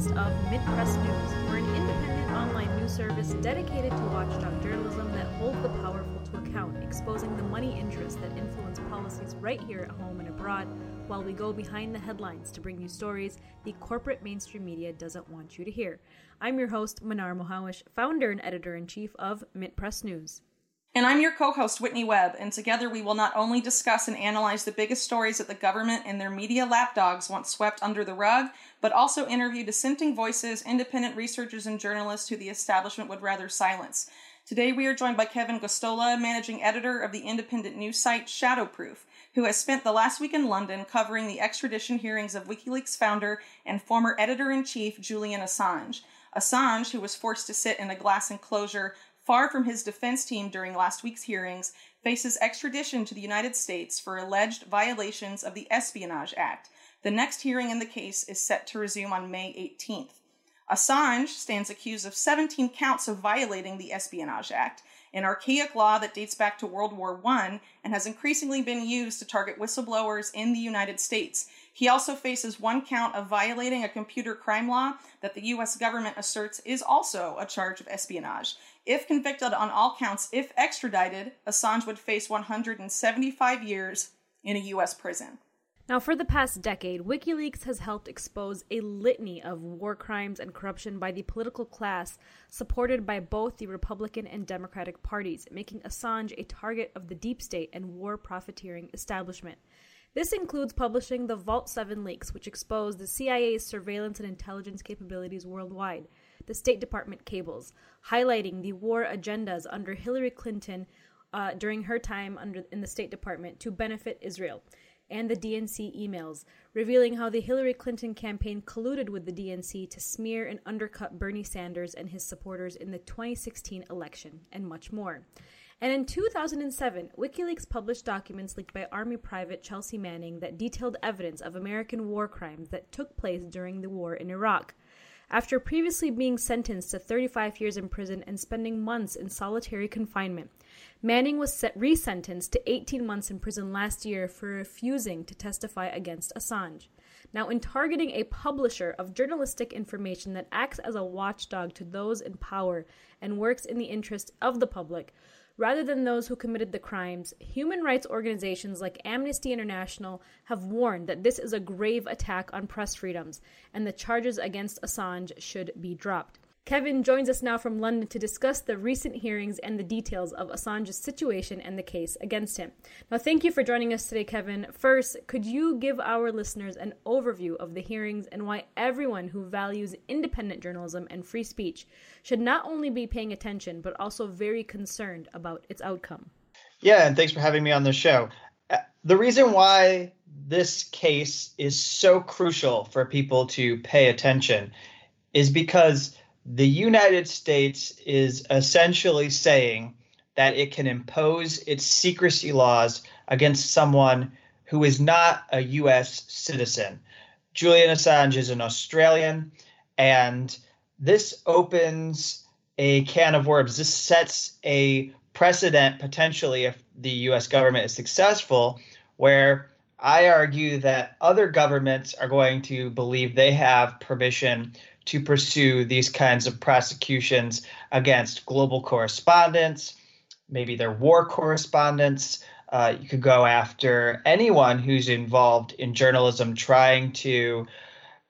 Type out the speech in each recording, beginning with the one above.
podcast of Mint Press News. We're an independent online news service dedicated to watchdog journalism that holds the powerful to account, exposing the money interests that influence policies right here at home and abroad, while we go behind the headlines to bring you stories the corporate mainstream media doesn't want you to hear. I'm your host, Mnar Muhawesh, founder and editor in chief of Mint Press News. And I'm your co host, Whitney Webb, and together we will not only discuss and analyze the biggest stories that the government and their media lapdogs want swept under the rug, but also interview dissenting voices, independent researchers, and journalists who the establishment would rather silence. Today we are joined by Kevin Gosztola, managing editor of the independent news site Shadowproof, who has spent the last week in London covering the extradition hearings of WikiLeaks founder and former editor in chief Julian Assange. Assange, who was forced to sit in a glass enclosure far from his defense team during last week's hearings, faces extradition to the United States for alleged violations of the Espionage Act. The next hearing in the case is set to resume on May 18th. Assange stands accused of 17 counts of violating the Espionage Act, an archaic law that dates back to World War I and has increasingly been used to target whistleblowers in the United States. He also faces one count of violating a computer crime law that the U.S. government asserts is also a charge of espionage. If convicted on all counts, if extradited, Assange would face 175 years in a U.S. prison. Now, for the past decade, WikiLeaks has helped expose a litany of war crimes and corruption by the political class supported by both the Republican and Democratic parties, making Assange a target of the deep state and war profiteering establishment. This includes publishing the Vault 7 leaks, which exposed the CIA's surveillance and intelligence capabilities worldwide the State Department cables, highlighting the war agendas under Hillary Clinton uh, during her time under in the State Department to benefit Israel, and the DNC emails, revealing how the Hillary Clinton campaign colluded with the DNC to smear and undercut Bernie Sanders and his supporters in the 2016 election, and much more. And in 2007, WikiLeaks published documents leaked by Army Private Chelsea Manning that detailed evidence of American war crimes that took place during the war in Iraq. After previously being sentenced to 35 years in prison and spending months in solitary confinement, Manning was set- resentenced to 18 months in prison last year for refusing to testify against Assange. Now, in targeting a publisher of journalistic information that acts as a watchdog to those in power and works in the interest of the public, rather than those who committed the crimes, human rights organizations like Amnesty International have warned that this is a grave attack on press freedoms and the charges against Assange should be dropped. Kevin joins us now from London to discuss the recent hearings and the details of Assange's situation and the case against him. Now, thank you for joining us today, Kevin. First, could you give our listeners an overview of the hearings and why everyone who values independent journalism and free speech should not only be paying attention, but also very concerned about its outcome? Yeah, and thanks for having me on the show. Uh, the reason why this case is so crucial for people to pay attention is because the United States is essentially saying that it can impose its secrecy laws against someone who is not a U.S. citizen. Julian Assange is an Australian, and this opens a can of worms. This sets a precedent potentially if the US government is successful, where I argue that other governments are going to believe they have permission to pursue these kinds of prosecutions against global correspondents, maybe their war correspondents. Uh, you could go after anyone who's involved in journalism trying to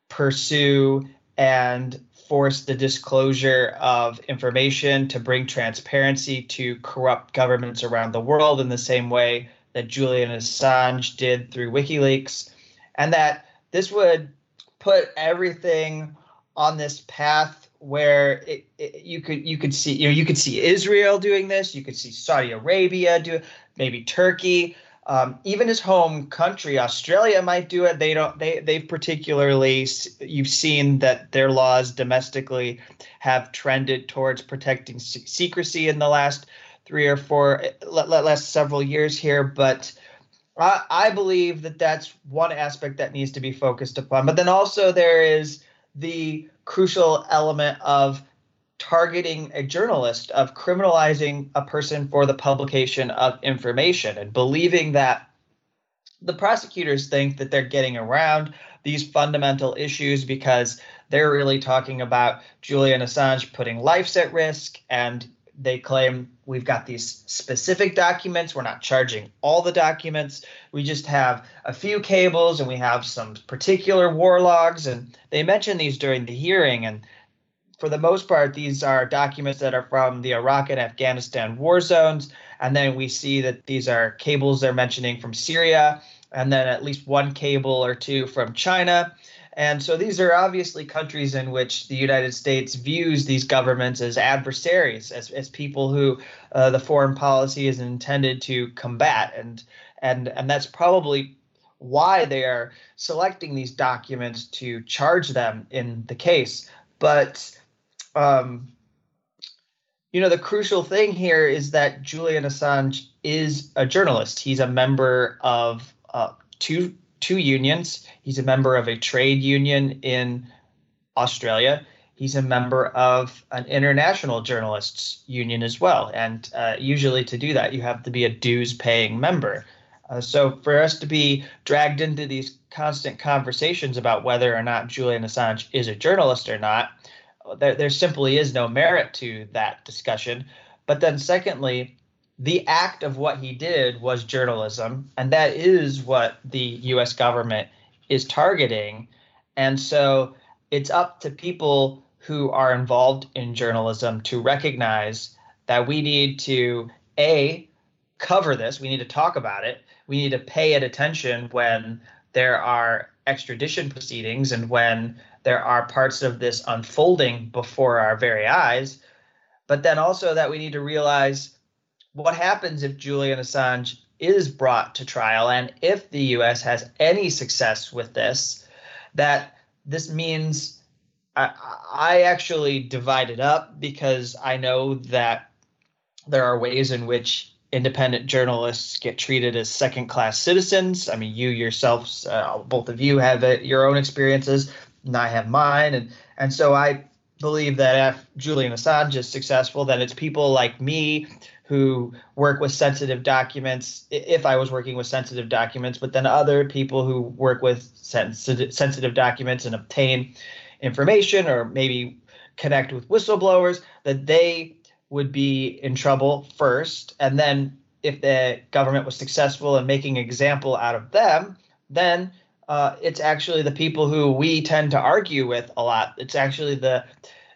pursue and force the disclosure of information to bring transparency to corrupt governments around the world in the same way that Julian Assange did through WikiLeaks, and that this would put everything on this path where it, it, you could you could see you know you could see Israel doing this, you could see Saudi Arabia do it, maybe Turkey, um, even his home country Australia might do it. They don't they they've particularly you've seen that their laws domestically have trended towards protecting secrecy in the last three or four last several years here, but. I, I believe that that's one aspect that needs to be focused upon. But then also there is the crucial element of targeting a journalist, of criminalizing a person for the publication of information, and believing that the prosecutors think that they're getting around these fundamental issues because they're really talking about Julian Assange putting lives at risk and they claim we've got these specific documents. We're not charging all the documents. We just have a few cables and we have some particular war logs. And they mentioned these during the hearing. And for the most part, these are documents that are from the Iraq and Afghanistan war zones. And then we see that these are cables they're mentioning from Syria, and then at least one cable or two from China. And so these are obviously countries in which the United States views these governments as adversaries, as, as people who uh, the foreign policy is intended to combat. And, and, and that's probably why they are selecting these documents to charge them in the case. But, um, you know, the crucial thing here is that Julian Assange is a journalist. He's a member of uh, two two unions. He's a member of a trade union in Australia. He's a member of an international journalists union as well. And uh, usually, to do that, you have to be a dues paying member. Uh, so, for us to be dragged into these constant conversations about whether or not Julian Assange is a journalist or not, there, there simply is no merit to that discussion. But then, secondly, the act of what he did was journalism, and that is what the US government is targeting. And so it's up to people who are involved in journalism to recognize that we need to A, cover this, we need to talk about it, we need to pay it attention when there are extradition proceedings and when there are parts of this unfolding before our very eyes, but then also that we need to realize what happens if Julian Assange is brought to trial and if the US has any success with this, that this means I, I actually divide it up because I know that there are ways in which independent journalists get treated as second class citizens. I mean, you yourselves, uh, both of you have uh, your own experiences, and I have mine. And, and so I believe that if Julian Assange is successful, then it's people like me who work with sensitive documents if I was working with sensitive documents, but then other people who work with sensitive, sensitive documents and obtain information or maybe connect with whistleblowers, that they would be in trouble first. And then if the government was successful in making an example out of them, then uh, it's actually the people who we tend to argue with a lot. It's actually the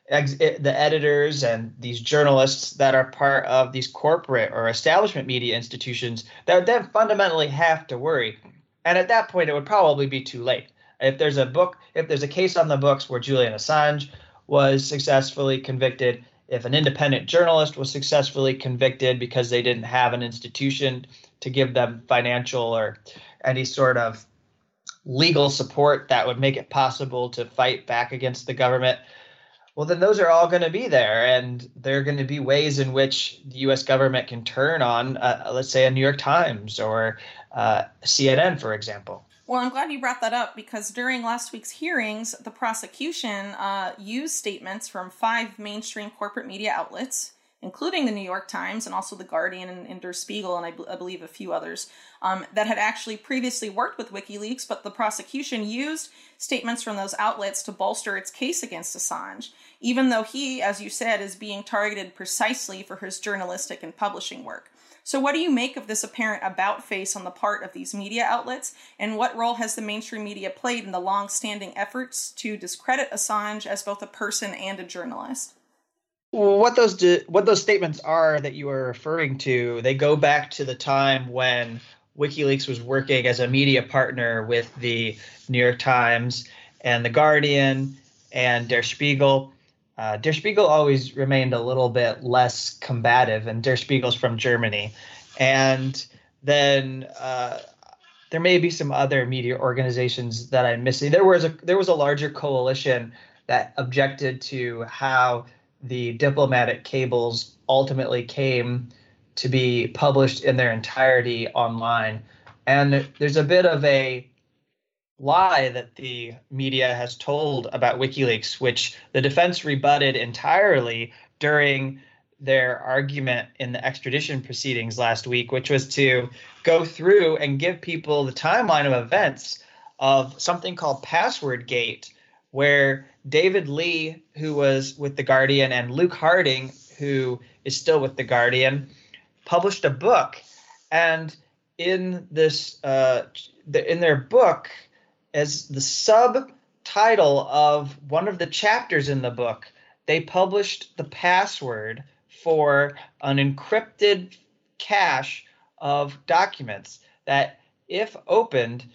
ex- eh, the editors and these journalists that are part of these corporate or establishment media institutions that then fundamentally have to worry. And at that point, it would probably be too late. If there's a book, if there's a case on the books where Julian Assange was successfully convicted, if an independent journalist was successfully convicted because they didn't have an institution to give them financial or any sort of legal support that would make it possible to fight back against the government, well, then those are all going to be there, and there are going to be ways in which the U.S. government can turn on, uh, let's say, a New York Times or uh, CNN, for example. Well, I'm glad you brought that up because during last week's hearings, the prosecution uh, used statements from five mainstream corporate media outlets including the New York Times and also the Guardian and, and Der Spiegel, and I, b- I believe a few others, um, that had actually previously worked with WikiLeaks, but the prosecution used statements from those outlets to bolster its case against Assange, even though he, as you said, is being targeted precisely for his journalistic and publishing work. So, what do you make of this apparent about face on the part of these media outlets? And what role has the mainstream media played in the long standing efforts to discredit Assange as both a person and a journalist? what those do, what those statements are that you are referring to, they go back to the time when WikiLeaks was working as a media partner with the New York Times and the Guardian and Der Spiegel. Uh, Der Spiegel always remained a little bit less combative, and Der Spiegel's from Germany. And then uh, there may be some other media organizations that I'm missing. There was a there was a larger coalition that objected to how the diplomatic cables ultimately came to be published in their entirety online. And there's a bit of a lie that the media has told about WikiLeaks, which the defense rebutted entirely during their argument in the extradition proceedings last week, which was to go through and give people the timeline of events of something called Password Gate, where David Leigh, who was with The Guardian, and Luke Harding, who is still with The Guardian, published a book. And in this, uh, in their book, as the subtitle of one of the chapters in the book, they published the password for an encrypted cache of documents that, if opened,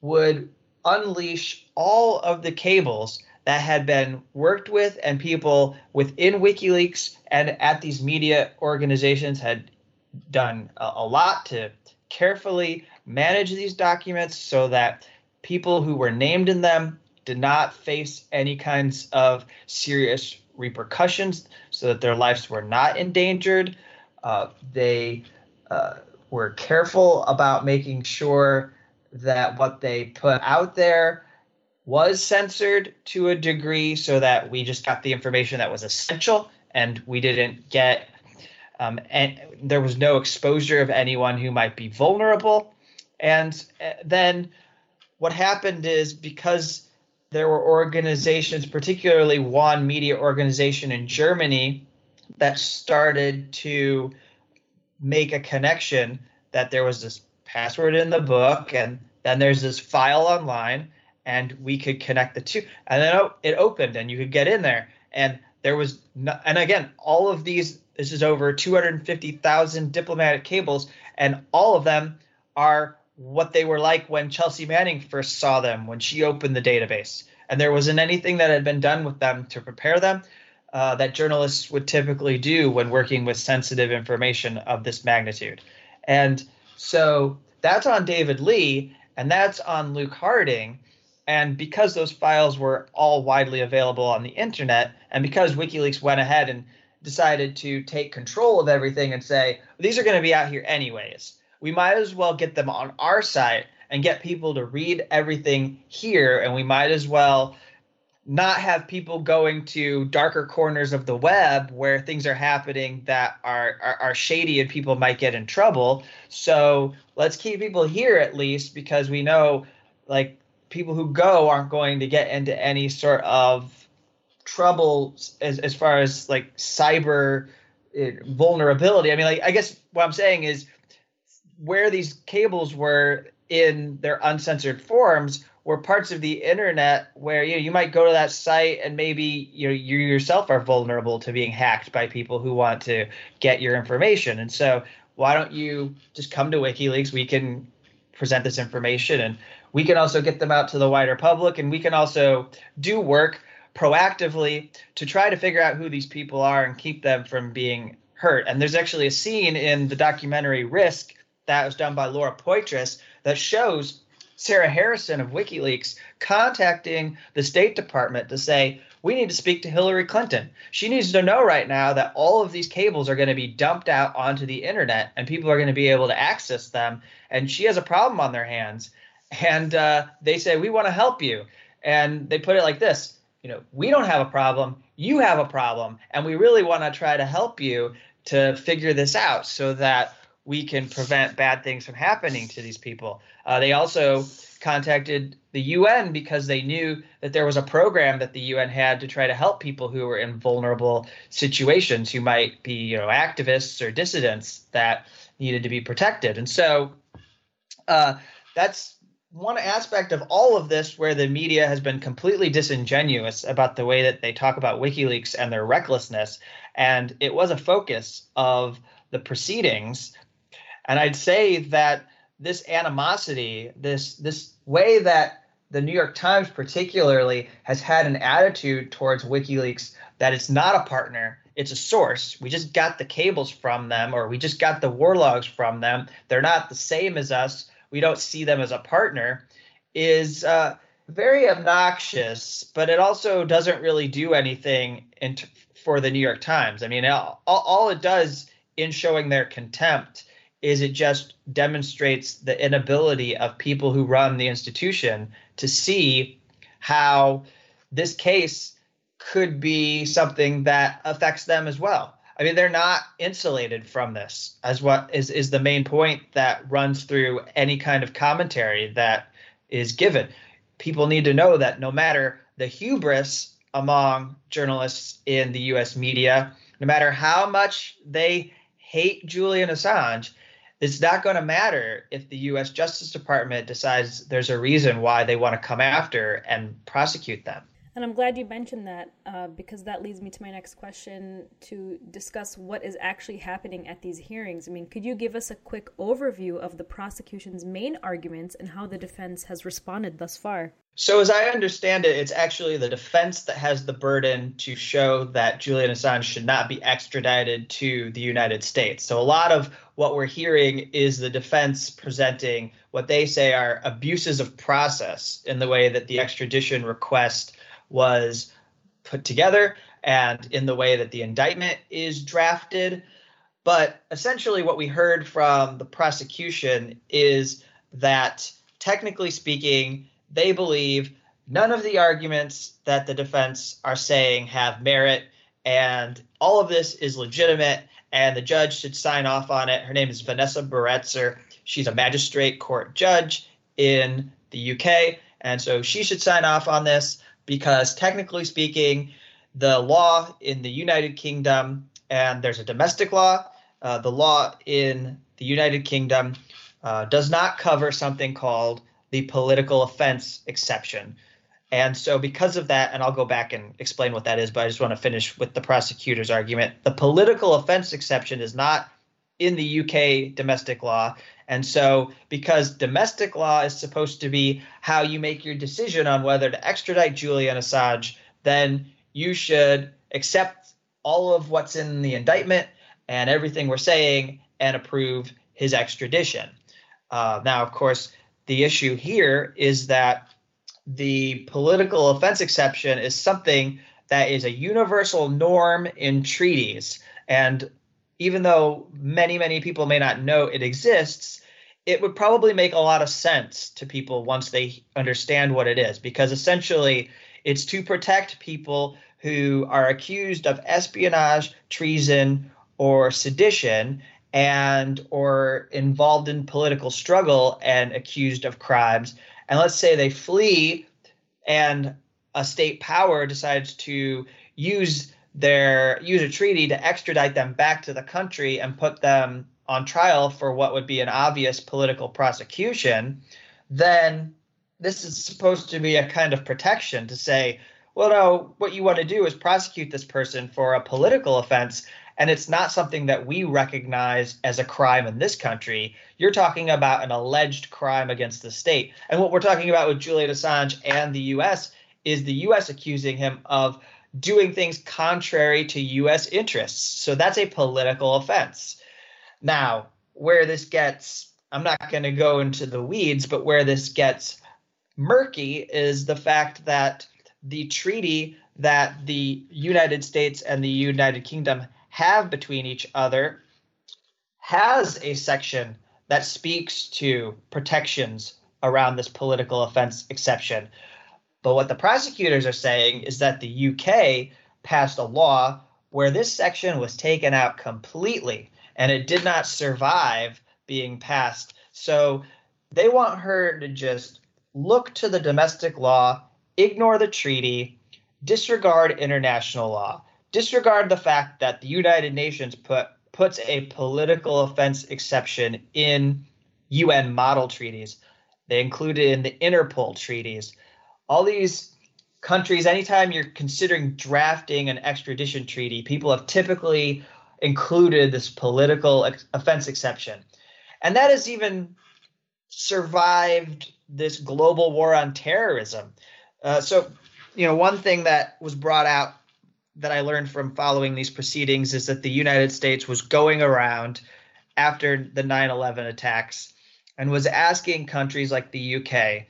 would unleash all of the cables that had been worked with and people within WikiLeaks and at these media organizations had done a, a, lot to carefully manage these documents so that people who were named in them did not face any kinds of serious repercussions so that their lives were not endangered. Uh, they uh, were careful about making sure that what they put out there was censored to a degree so that we just got the information that was essential and we didn't get um, and there was no exposure of anyone who might be vulnerable and uh, then what happened is because there were organizations particularly one media organization in germany that started to make a connection that there was this password in the book and then there's this file online and we could connect the two. And then it opened and you could get in there. And there was no, and again all of these this is over 250,000 diplomatic cables and all of them are what they were like when Chelsea Manning first saw them when she opened the database and there wasn't anything that had been done with them to prepare them uh, that journalists would typically do when working with sensitive information of this magnitude and so that's on David Leigh and that's on Luke Harding. And because those files were all widely available on the internet, and because WikiLeaks went ahead and decided to take control of everything and say, these are going to be out here anyways, we might as well get them on our site and get people to read everything here. And we might as well not have people going to darker corners of the web where things are happening that are, are, are shady and people might get in trouble. So let's keep people here at least because we know like people who go aren't going to get into any sort of trouble as, as far as like cyber eh, vulnerability. I mean, like I guess what I'm saying is where these cables were in their uncensored forms were parts of the internet where you know you might go to that site and maybe you know you yourself are vulnerable to being hacked by people who want to get your information. And so why don't you just come to wikileaks? We can present this information and we can also get them out to the wider public and we can also do work proactively to try to figure out who these people are and keep them from being hurt. And there's actually a scene in the documentary risk that was done by laura poitras that shows Sarah Harrison of WikiLeaks contacting the State Department to say, we need to speak to Hillary Clinton. She needs to know right now that all of these cables are going to be dumped out onto the internet and people are going to be able to access them. And she has a problem on their hands. And uh, they say, we want to help you. And they put it like this you know, we don't have a problem. You have a problem. And we really want to try to help you to figure this out so that we can prevent bad things from happening to these people. Uh, they also contacted the UN because they knew that there was a program that the UN had to try to help people who were in vulnerable situations, who might be, you know, activists or dissidents that needed to be protected. And so uh, that's one aspect of all of this where the media has been completely disingenuous about the way that they talk about WikiLeaks and their recklessness. And it was a focus of the proceedings. And I'd say that this animosity, this this way that the New York Times particularly has had an attitude towards WikiLeaks that it's not a partner, it's a source. We just got the cables from them or we just got the war logs from them. They're not the same as us. We don't see them as a partner is uh, very obnoxious, but it also doesn't really do anything t- for the New York Times. I mean, all, all it does in showing their contempt is it just demonstrates the inability of people who run the institution to see how this case could be something that affects them as well. I mean, they're not insulated from this, as what is, is the main point that runs through any kind of commentary that is given. people need to know that no matter the hubris among journalists in the US media, no matter how much they hate Julian Assange, it's not going to matter if the US Justice Department decides there's a reason why they want to come after and prosecute them. And I'm glad you mentioned that uh, because that leads me to my next question to discuss what is actually happening at these hearings. I mean, could you give us a quick overview of the prosecution's main arguments and how the defense has responded thus far? So, as I understand it, it's actually the defense that has the burden to show that Julian Assange should not be extradited to the United States. So, a lot of what we're hearing is the defense presenting what they say are abuses of process in the way that the extradition request was put together and in the way that the indictment is drafted. But essentially, what we heard from the prosecution is that, technically speaking, they believe none of the arguments that the defense are saying have merit, and all of this is legitimate, and the judge should sign off on it. Her name is Vanessa Baraitser. She's a magistrate court judge in the UK, and so she should sign off on this because, technically speaking, the law in the United Kingdom, and there's a domestic law, uh, the law in the United Kingdom uh, does not cover something called the political offense exception. And so, because of that, and I'll go back and explain what that is, but I just want to finish with the prosecutor's argument. The political offense exception is not in the UK domestic law. And so, because domestic law is supposed to be how you make your decision on whether to extradite Julian Assange, then you should accept all of what's in the indictment and everything we're saying and approve his extradition. Uh, now, of course, the issue here is that the political offense exception is something that is a universal norm in treaties. And even though many, many people may not know it exists, it would probably make a lot of sense to people once they understand what it is, because essentially it's to protect people who are accused of espionage, treason, or sedition and or involved in political struggle and accused of crimes. And let's say they flee and a state power decides to use their use a treaty to extradite them back to the country and put them on trial for what would be an obvious political prosecution then this is supposed to be a kind of protection to say well no what you want to do is prosecute this person for a political offense and it's not something that we recognize as a crime in this country. You're talking about an alleged crime against the state. And what we're talking about with Julian Assange and the US is the US accusing him of doing things contrary to US interests. So that's a political offense. Now, where this gets, I'm not going to go into the weeds, but where this gets murky is the fact that the treaty that the United States and the United Kingdom have between each other has a section that speaks to protections around this political offense exception. But what the prosecutors are saying is that the UK passed a law where this section was taken out completely and it did not survive being passed. So they want her to just look to the domestic law, ignore the treaty, disregard international law disregard the fact that the United Nations put puts a political offense exception in UN model treaties. They include it in the Interpol treaties. All these countries, anytime you're considering drafting an extradition treaty, people have typically included this political ex- offense exception. And that has even survived this global war on terrorism. Uh, so, you know, one thing that was brought out that I learned from following these proceedings is that the United States was going around after the 9 11 attacks and was asking countries like the UK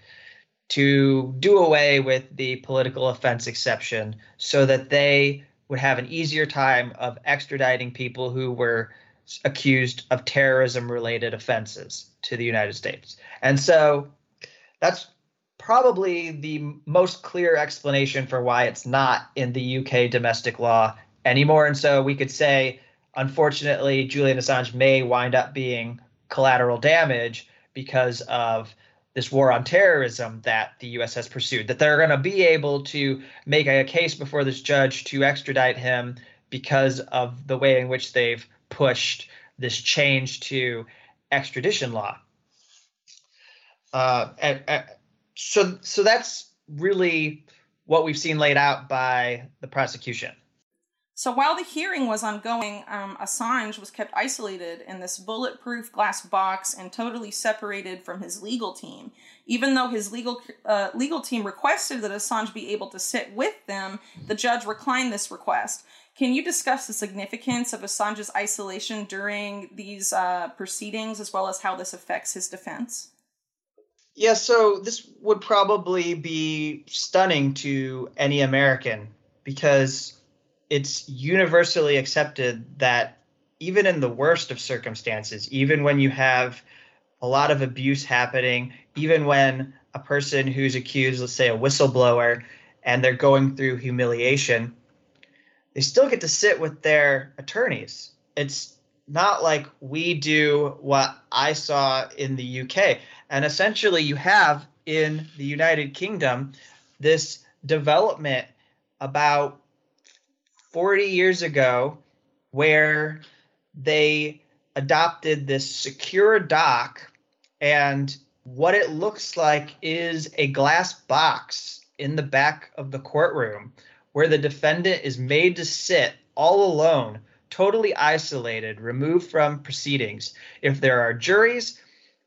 to do away with the political offense exception so that they would have an easier time of extraditing people who were accused of terrorism related offenses to the United States. And so that's probably the most clear explanation for why it's not in the UK domestic law anymore. And so we could say, unfortunately, Julian Assange may wind up being collateral damage because of this war on terrorism that the US has pursued, that they're going to be able to make a case before this judge to extradite him because of the way in which they've pushed this change to extradition law. Uh, and, and so, so that's really what we've seen laid out by the prosecution. So while the hearing was ongoing, um, Assange was kept isolated in this bulletproof glass box and totally separated from his legal team. Even though his legal uh, legal team requested that Assange be able to sit with them, the judge reclined this request. Can you discuss the significance of Assange's isolation during these uh, proceedings, as well as how this affects his defense? Yeah, so this would probably be stunning to any American because it's universally accepted that even in the worst of circumstances, even when you have a lot of abuse happening, even when a person who's accused, let's say a whistleblower, and they're going through humiliation, they still get to sit with their attorneys. It's not like we do what I saw in the UK. And essentially, you have in the United Kingdom this development about 40 years ago where they adopted this secure dock and what it looks like is a glass box in the back of the courtroom where the defendant is made to sit all alone totally isolated removed from proceedings. If there are juries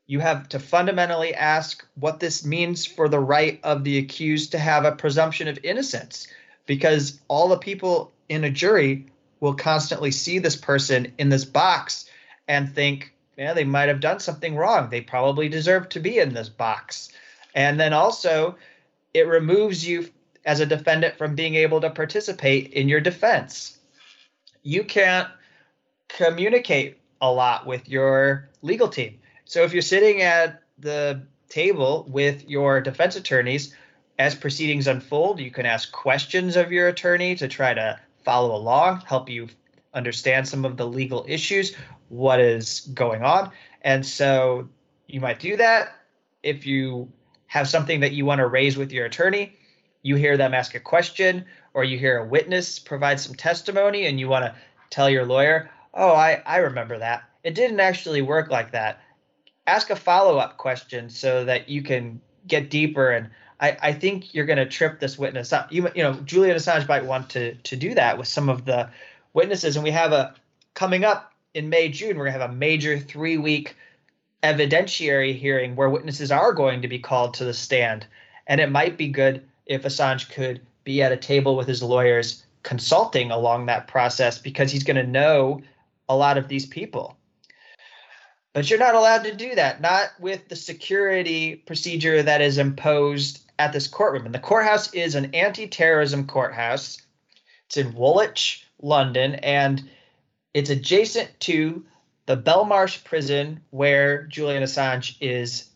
you have to fundamentally ask what this means for the right of the accused to have a presumption of innocence because all the people in a jury will constantly see this person in this box and think, yeah, they might have done something wrong. They probably deserve to be in this box. And then also, it removes you as a defendant from being able to participate in your defense. You can't communicate a lot with your legal team. So if you're sitting at the table with your defense attorneys, as proceedings unfold, you can ask questions of your attorney to try to follow along, help you understand some of the legal issues, what is going on. And so you might do that. If you have something that you want to raise with your attorney, you hear them ask a question, or you hear a witness provide some testimony, and you want to tell your lawyer, Oh, I, I remember that. It didn't actually work like that. Ask a follow up question so that you can get deeper and I, I think you're going to trip this witness up. You, you know, Julian Assange might want to to do that with some of the witnesses, and we have a coming up in May June. We're going to have a major three week evidentiary hearing where witnesses are going to be called to the stand, and it might be good if Assange could be at a table with his lawyers consulting along that process because he's going to know a lot of these people. But you're not allowed to do that, not with the security procedure that is imposed at this courtroom. And the courthouse is an anti terrorism courthouse. It's in Woolwich, London, and it's adjacent to the Belmarsh prison where Julian Assange is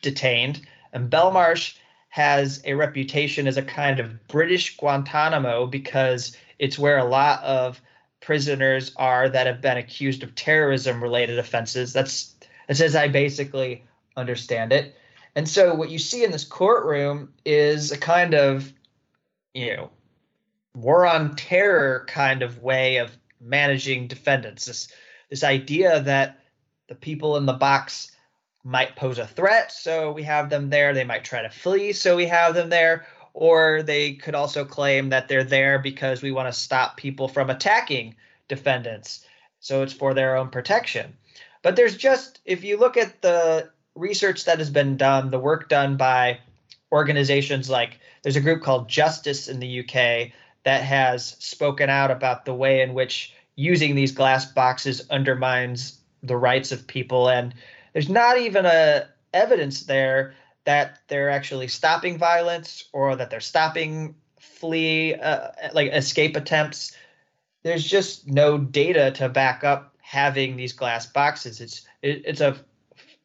detained. And Belmarsh has a reputation as a kind of British Guantanamo because it's where a lot of prisoners are that have been accused of terrorism related offenses. That's that's as I basically understand it. And so what you see in this courtroom is a kind of, you know, war on terror kind of way of managing defendants. This this idea that the people in the box might pose a threat, so we have them there. They might try to flee, so we have them there. Or they could also claim that they're there because we want to stop people from attacking defendants. So it's for their own protection. But there's just, if you look at the research that has been done, the work done by organizations like there's a group called Justice in the UK that has spoken out about the way in which using these glass boxes undermines the rights of people. And there's not even a evidence there that they're actually stopping violence or that they're stopping flee uh, like escape attempts. There's just no data to back up having these glass boxes. It's it, it's a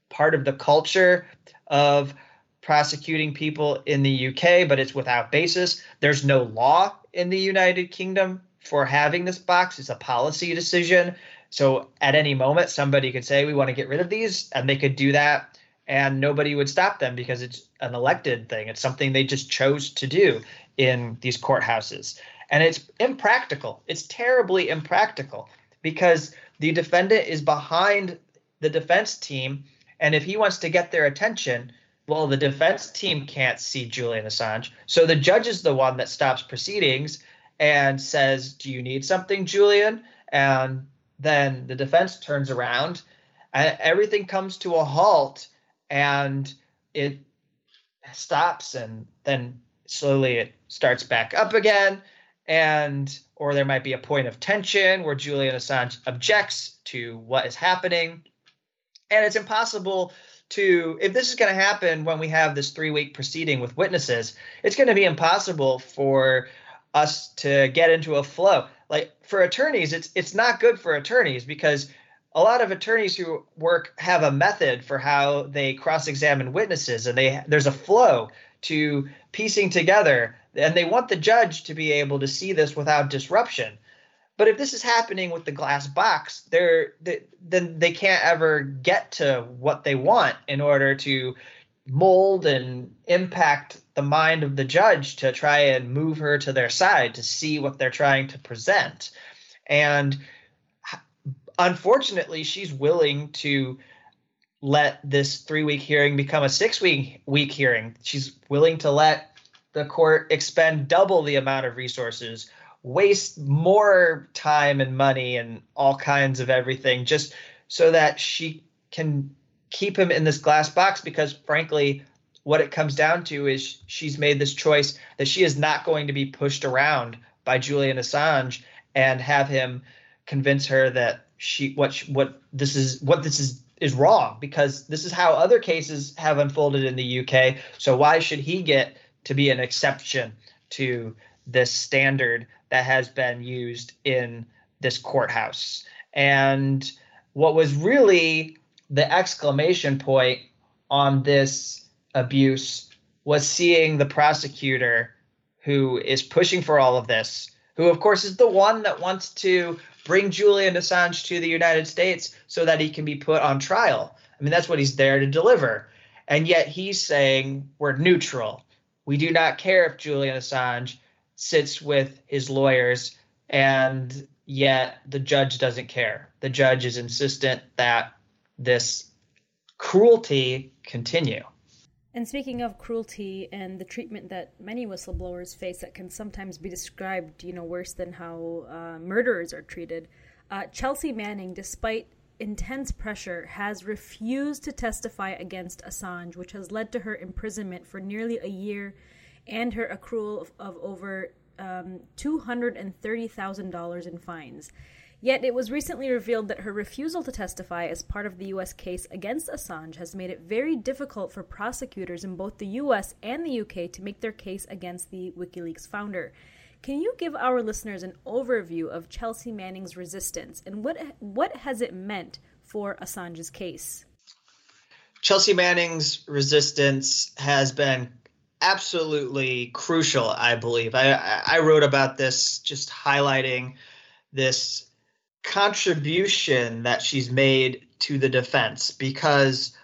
part of the culture of prosecuting people in the UK, but it's without basis. There's no law in the United Kingdom for having this box. It's a policy decision. So at any moment, somebody could say, we want to get rid of these, and they could do that and nobody would stop them because it's an elected thing. It's something they just chose to do in these courthouses. And it's impractical. It's terribly impractical because the defendant is behind the defense team. And if he wants to get their attention, well, the defense team can't see Julian Assange. So the judge is the one that stops proceedings and says, Do you need something, Julian? And then the defense turns around and everything comes to a halt and it stops and then slowly it starts back up again and or there might be a point of tension where Julian Assange objects to what is happening and it's impossible to if this is going to happen when we have this 3 week proceeding with witnesses it's going to be impossible for us to get into a flow. Like for attorneys it's it's not good for attorneys because a lot of attorneys who work have a method for how they cross-examine witnesses and they there's a flow to piecing together and they want the judge to be able to see this without disruption but if this is happening with the glass box they're they, then they can't ever get to what they want in order to mold and impact the mind of the judge to try and move her to their side to see what they're trying to present and unfortunately, she's willing to let this three week hearing become a six week week hearing. She's willing to let the court expend double the amount of resources, waste more time and money and all kinds of everything just so that she can keep him in this glass box because frankly what it comes down to is she's made this choice that she is not going to be pushed around by Julian Assange and have him convince her that she what what this is what this is is wrong because this is how other cases have unfolded in the UK. So why should he get to be an exception to this standard that has been used in this courthouse? And what was really the exclamation point on this abuse was seeing the prosecutor who is pushing for all of this, who of course is the one that wants to bring Julian Assange to the United States so that he can be put on trial. I mean, that's what he's there to deliver. And yet he's saying we're neutral. We do not care if Julian Assange sits with his lawyers, and yet the judge doesn't care. The judge is insistent that this cruelty continue. And speaking of cruelty and the treatment that many whistleblowers face that can sometimes be described, you know, worse than how uh, murderers are treated, uh, Chelsea Manning, despite intense pressure, has refused to testify against Assange, which has led to her imprisonment for nearly a year and her accrual of, of over um, $230,000 in fines. Yet it was recently revealed that her refusal to testify as part of the U.S. case against Assange has made it very difficult for prosecutors in both the U.S. and the U.K. to make their case against the WikiLeaks founder. Can you give our listeners an overview of Chelsea Manning's resistance and what what has it meant for Assange's case? Chelsea Manning's resistance has been absolutely crucial, I believe. I, I wrote about this just highlighting this contribution that she's made to the defense because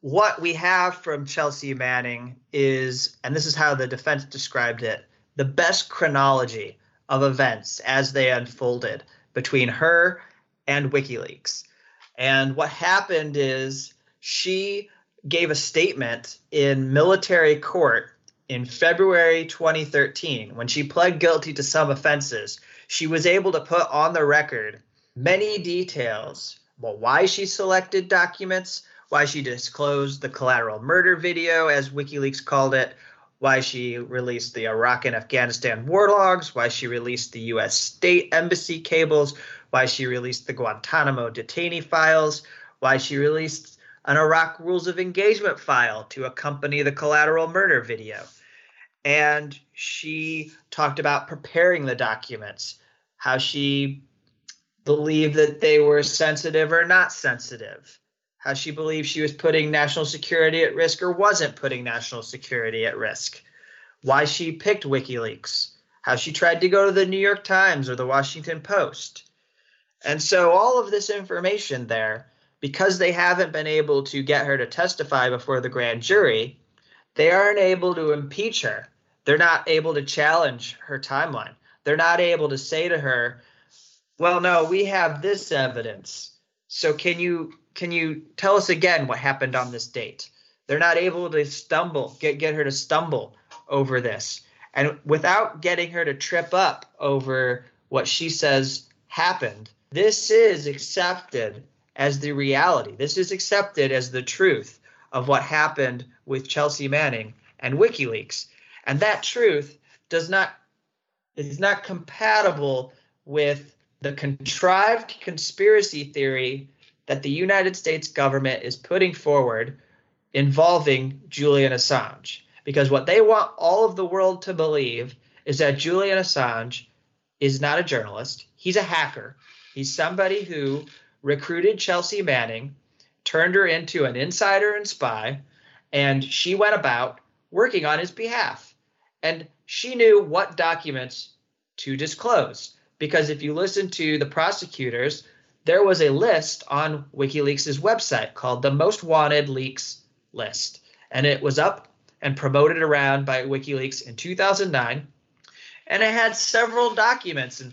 what we have from Chelsea Manning is, and this is how the defense described it, the best chronology of events as they unfolded between her and WikiLeaks. And what happened is she gave a statement in military court in February 2013 when she pled guilty to some offenses. She was able to put on the record many details about why she selected documents, why she disclosed the collateral murder video, as WikiLeaks called it, why she released the Iraq and Afghanistan war logs, why she released the U.S. state embassy cables, why she released the Guantanamo detainee files, why she released an Iraq rules of engagement file to accompany the collateral murder video. And she talked about preparing the documents, how she believed that they were sensitive or not sensitive, how she believed she was putting national security at risk or wasn't putting national security at risk, why she picked WikiLeaks, how she tried to go to the New York Times or the Washington Post. And so all of this information there because they haven't been able to get her to testify before the grand jury, they aren't able to impeach her. They're not able to challenge her timeline. They're not able to say to her, "Well, no, we have this evidence. So can you can you tell us again what happened on this date?" They're not able to stumble, get get her to stumble over this. And without getting her to trip up over what she says happened, this is accepted as the reality. This is accepted as the truth of what happened with Chelsea Manning and WikiLeaks. And that truth does not is not compatible with the contrived conspiracy theory that the United States government is putting forward involving Julian Assange. Because what they want all of the world to believe is that Julian Assange is not a journalist, he's a hacker. He's somebody who recruited Chelsea Manning, turned her into an insider and spy, and she went about working on his behalf. And she knew what documents to disclose. Because if you listen to the prosecutors, there was a list on WikiLeaks' website called the Most Wanted Leaks list. And it was up and promoted around by WikiLeaks in 2009. And it had several documents. And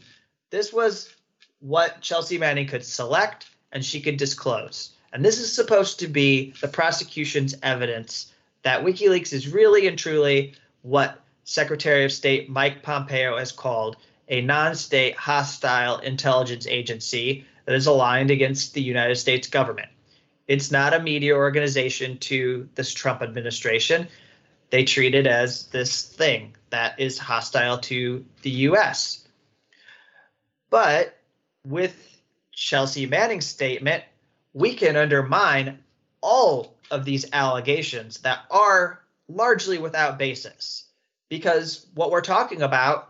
this was what Chelsea Manning could select and she could disclose. And this is supposed to be the prosecution's evidence that WikiLeaks is really and truly what Secretary of State Mike Pompeo has called a non state hostile intelligence agency that is aligned against the United States government. It's not a media organization to this Trump administration. They treat it as this thing that is hostile to the US. But with Chelsea Manning's statement, we can undermine all of these allegations that are largely without basis. Because what we're talking about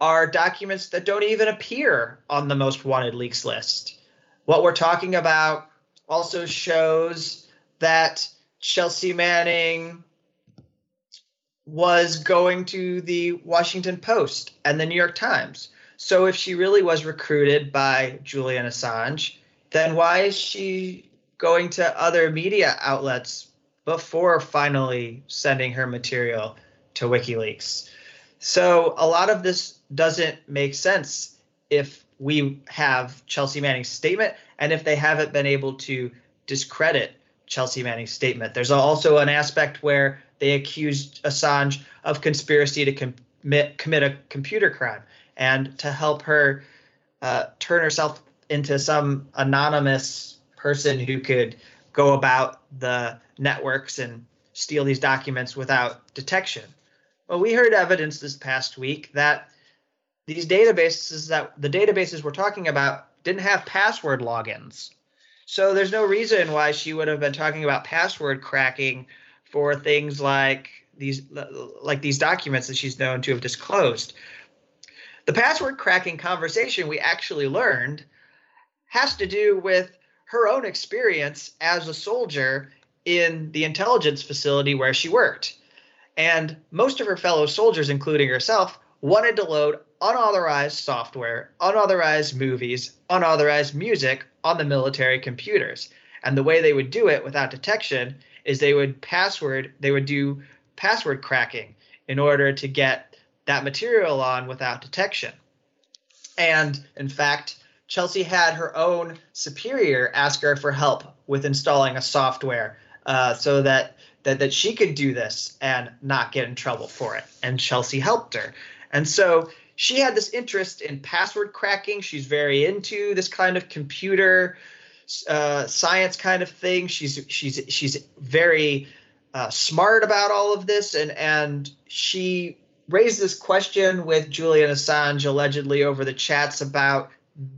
are documents that don't even appear on the most wanted leaks list. What we're talking about also shows that Chelsea Manning was going to the Washington Post and the New York Times. So if she really was recruited by Julian Assange, then why is she going to other media outlets before finally sending her material to WikiLeaks? So a lot of this doesn't make sense if we have Chelsea Manning's statement and if they haven't been able to discredit Chelsea Manning's statement. There's also an aspect where they accused Assange of conspiracy to commit commit a computer crime and to help her uh, turn herself into some anonymous person who could go about the networks and steal these documents without detection. Well, we heard evidence this past week that these databases that the databases we're talking about didn't have password logins. So there's no reason why she would have been talking about password cracking for things like these like these documents that she's known to have disclosed. The password cracking conversation we actually learned has to do with her own experience as a soldier in the intelligence facility where she worked. And most of her fellow soldiers, including herself, wanted to load unauthorized software, unauthorized movies, unauthorized music on the military computers. And the way they would do it without detection is they would password, they would do password cracking in order to get that material on without detection. And in fact, Chelsea had her own superior ask her for help with installing a software uh, so that, that that she could do this and not get in trouble for it. And Chelsea helped her. And so she had this interest in password cracking. She's very into this kind of computer uh, science kind of thing. She's she's she's very uh, smart about all of this, and and she raised this question with Julian Assange allegedly over the chats about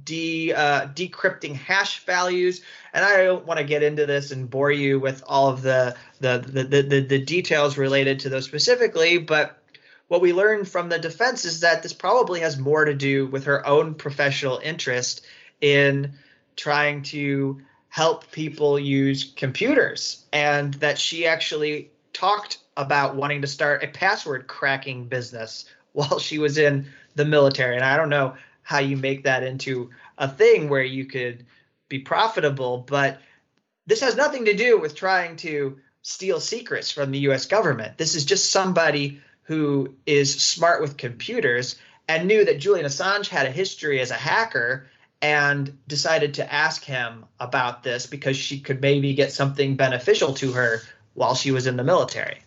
de uh, decrypting hash values. And I don't want to get into this and bore you with all of the the, the the, the the details related to those specifically, but what we learned from the defense is that this probably has more to do with her own professional interest in trying to help people use computers and that she actually talked about wanting to start a password cracking business while she was in the military. And I don't know how you make that into a thing where you could be profitable, but this has nothing to do with trying to steal secrets from the US government. This is just somebody who is smart with computers and knew that Julian Assange had a history as a hacker and decided to ask him about this because she could maybe get something beneficial to her while she was in the military.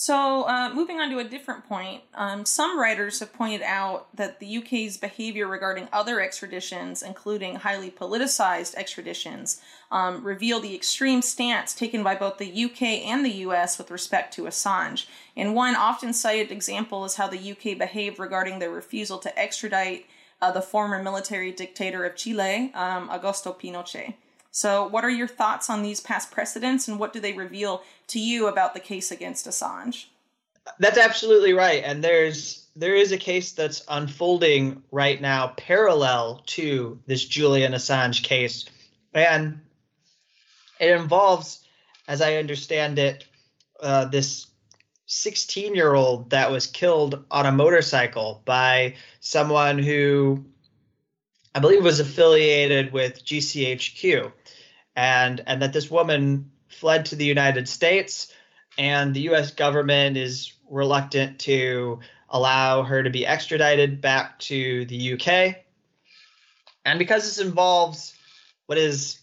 So, uh, moving on to a different point, um, some writers have pointed out that the UK's behavior regarding other extraditions, including highly politicized extraditions, um, reveal the extreme stance taken by both the UK and the US with respect to Assange. And one often cited example is how the UK behaved regarding their refusal to extradite uh, the former military dictator of Chile, um, Augusto Pinochet. So, what are your thoughts on these past precedents and what do they reveal to you about the case against Assange? That's absolutely right. And there's there is a case that's unfolding right now parallel to this Julian Assange case. And it involves, as I understand it, uh, this 16 year old that was killed on a motorcycle by someone who I believe was affiliated with GCHQ and and that this woman fled to the United States and the US government is reluctant to allow her to be extradited back to the UK. And because this involves what is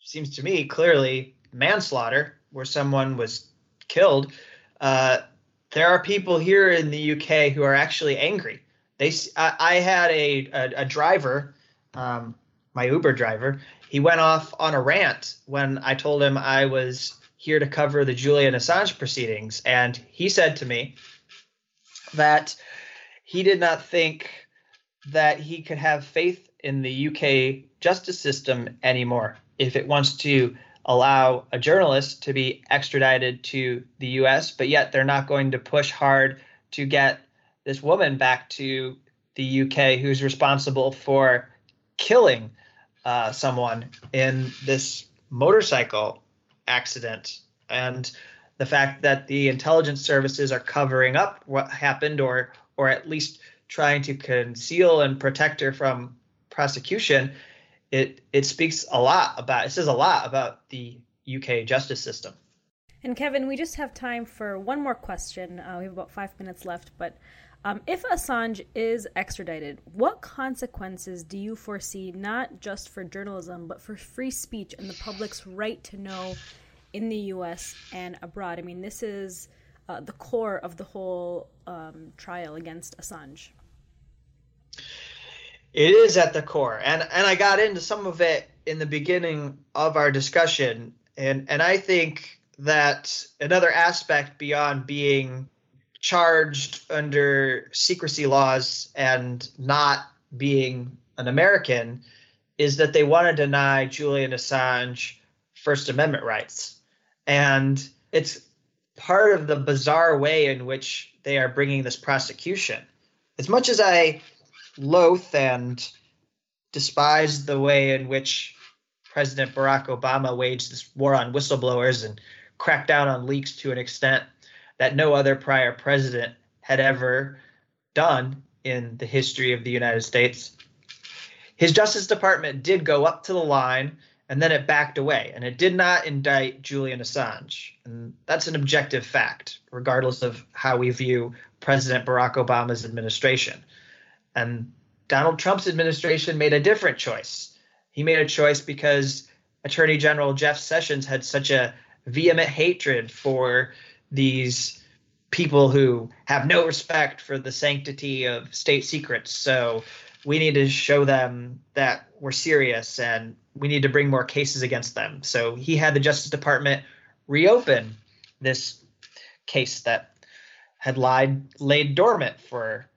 seems to me clearly manslaughter where someone was killed uh, there are people here in the UK who are actually angry. They, I, I had a, a, a driver, um, my Uber driver. He went off on a rant when I told him I was here to cover the Julian Assange proceedings, and he said to me that he did not think that he could have faith in the UK justice system anymore if it wants to allow a journalist to be extradited to the US, but yet they're not going to push hard to get this woman back to the UK who's responsible for killing uh, someone in this motorcycle accident. And the fact that the intelligence services are covering up what happened or or at least trying to conceal and protect her from prosecution it it speaks a lot about it says a lot about the UK justice system. And Kevin, we just have time for one more question. Uh, we have about five minutes left, but um, if Assange is extradited, what consequences do you foresee, not just for journalism, but for free speech and the public's right to know in the U.S. and abroad? I mean, this is uh, the core of the whole um, trial against Assange. It is at the core, and and I got into some of it in the beginning of our discussion, and and I think that another aspect beyond being charged under secrecy laws and not being an American is that they want to deny Julian Assange First Amendment rights. And it's part of the bizarre way in which they are bringing this prosecution. As much as I loathe and despise the way in which President Barack Obama waged this war on whistleblowers and cracked down on leaks to an extent that no other prior president had ever done in the history of the United States. His Justice Department did go up to the line and then it backed away and it did not indict Julian Assange. And that's an objective fact, regardless of how we view President Barack Obama's administration. And Donald Trump's administration made a different choice. He made a choice because Attorney General Jeff Sessions had such a vehement hatred for these people who have no respect for the sanctity of state secrets. So we need to show them that we're serious and we need to bring more cases against them. So he had the Justice Department reopen this case that had lied laid dormant for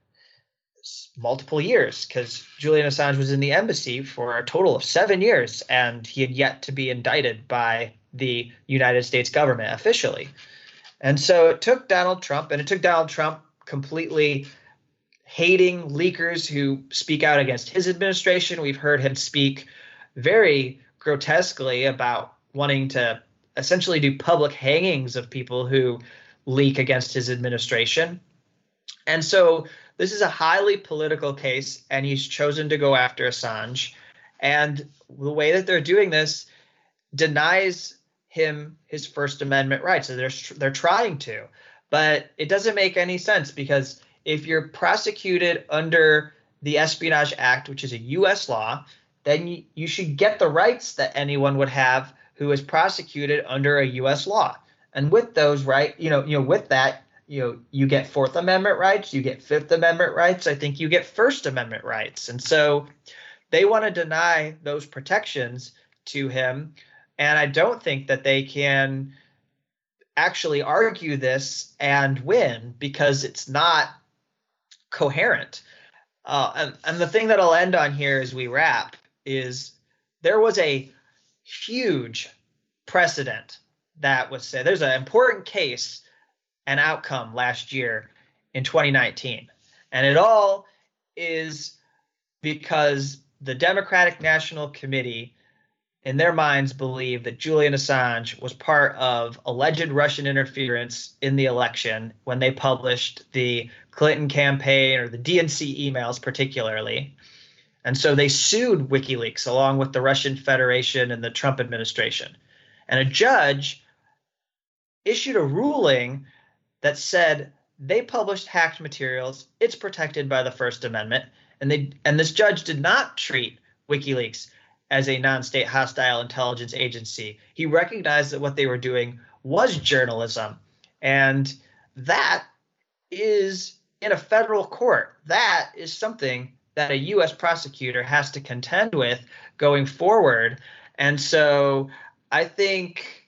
multiple years because Julian Assange was in the embassy for a total of seven years and he had yet to be indicted by the United States government officially. And so it took Donald Trump, and it took Donald Trump completely hating leakers who speak out against his administration. We've heard him speak very grotesquely about wanting to essentially do public hangings of people who leak against his administration. And so this is a highly political case, and he's chosen to go after Assange. And the way that they're doing this denies him his First Amendment rights. So they're they're trying to, but it doesn't make any sense because if you're prosecuted under the Espionage Act, which is a U.S. law, then you, you should get the rights that anyone would have who is prosecuted under a U.S. law. And with those right, you know, you know, with that, you know, you get Fourth Amendment rights, you get Fifth Amendment rights. I think you get First Amendment rights, and so they want to deny those protections to him. And I don't think that they can actually argue this and win because it's not coherent. Uh, and, and the thing that I'll end on here as we wrap is there was a huge precedent that was said. There's an important case and outcome last year in 2019. And it all is because the Democratic National Committee, in their minds, believe that Julian Assange was part of alleged Russian interference in the election when they published the Clinton campaign or the DNC emails, particularly. And so they sued WikiLeaks along with the Russian Federation and the Trump administration. And a judge issued a ruling that said they published hacked materials, it's protected by the First Amendment, and they and this judge did not treat WikiLeaks as a non-state hostile intelligence agency. He recognized that what they were doing was journalism, and that is in a federal court. That is something that a U.S. prosecutor has to contend with going forward. And so I think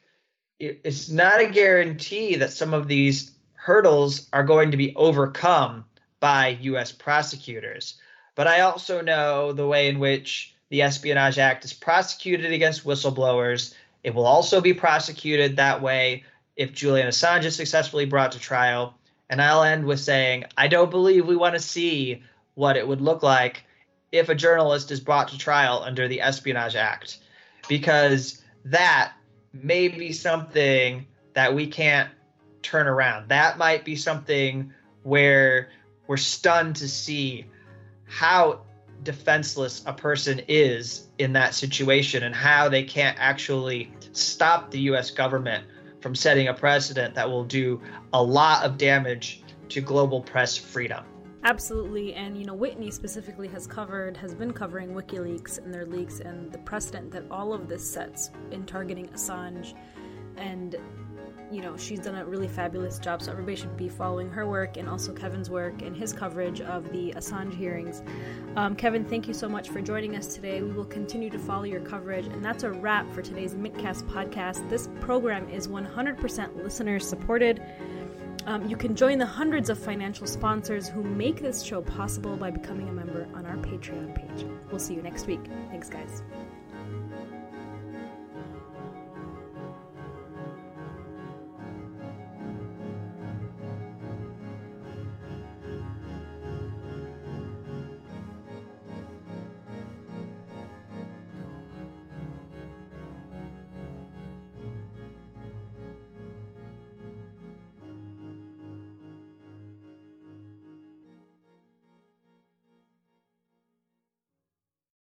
it's not a guarantee that some of these hurdles are going to be overcome by U.S. prosecutors. But I also know the way in which the Espionage Act is prosecuted against whistleblowers. It will also be prosecuted that way if Julian Assange is successfully brought to trial. And I'll end with saying I don't believe we want to see what it would look like if a journalist is brought to trial under the Espionage Act, because that may be something that we can't turn around. That might be something where we're stunned to see how defenseless a person is in that situation and how they can't actually stop the US government from setting a precedent that will do a lot of damage to global press freedom. Absolutely, and you know, Whitney specifically has covered, has been covering WikiLeaks and their leaks and the precedent that all of this sets in targeting Assange and you know, she's done a really fabulous job, so everybody should be following her work and also Kevin's work and his coverage of the Assange hearings. Um, Kevin, thank you so much for joining us today. We will continue to follow your coverage, and that's a wrap for today's Mintcast podcast. This program is 100% listener supported. Um, you can join the hundreds of financial sponsors who make this show possible by becoming a member on our Patreon page. We'll see you next week. Thanks, guys.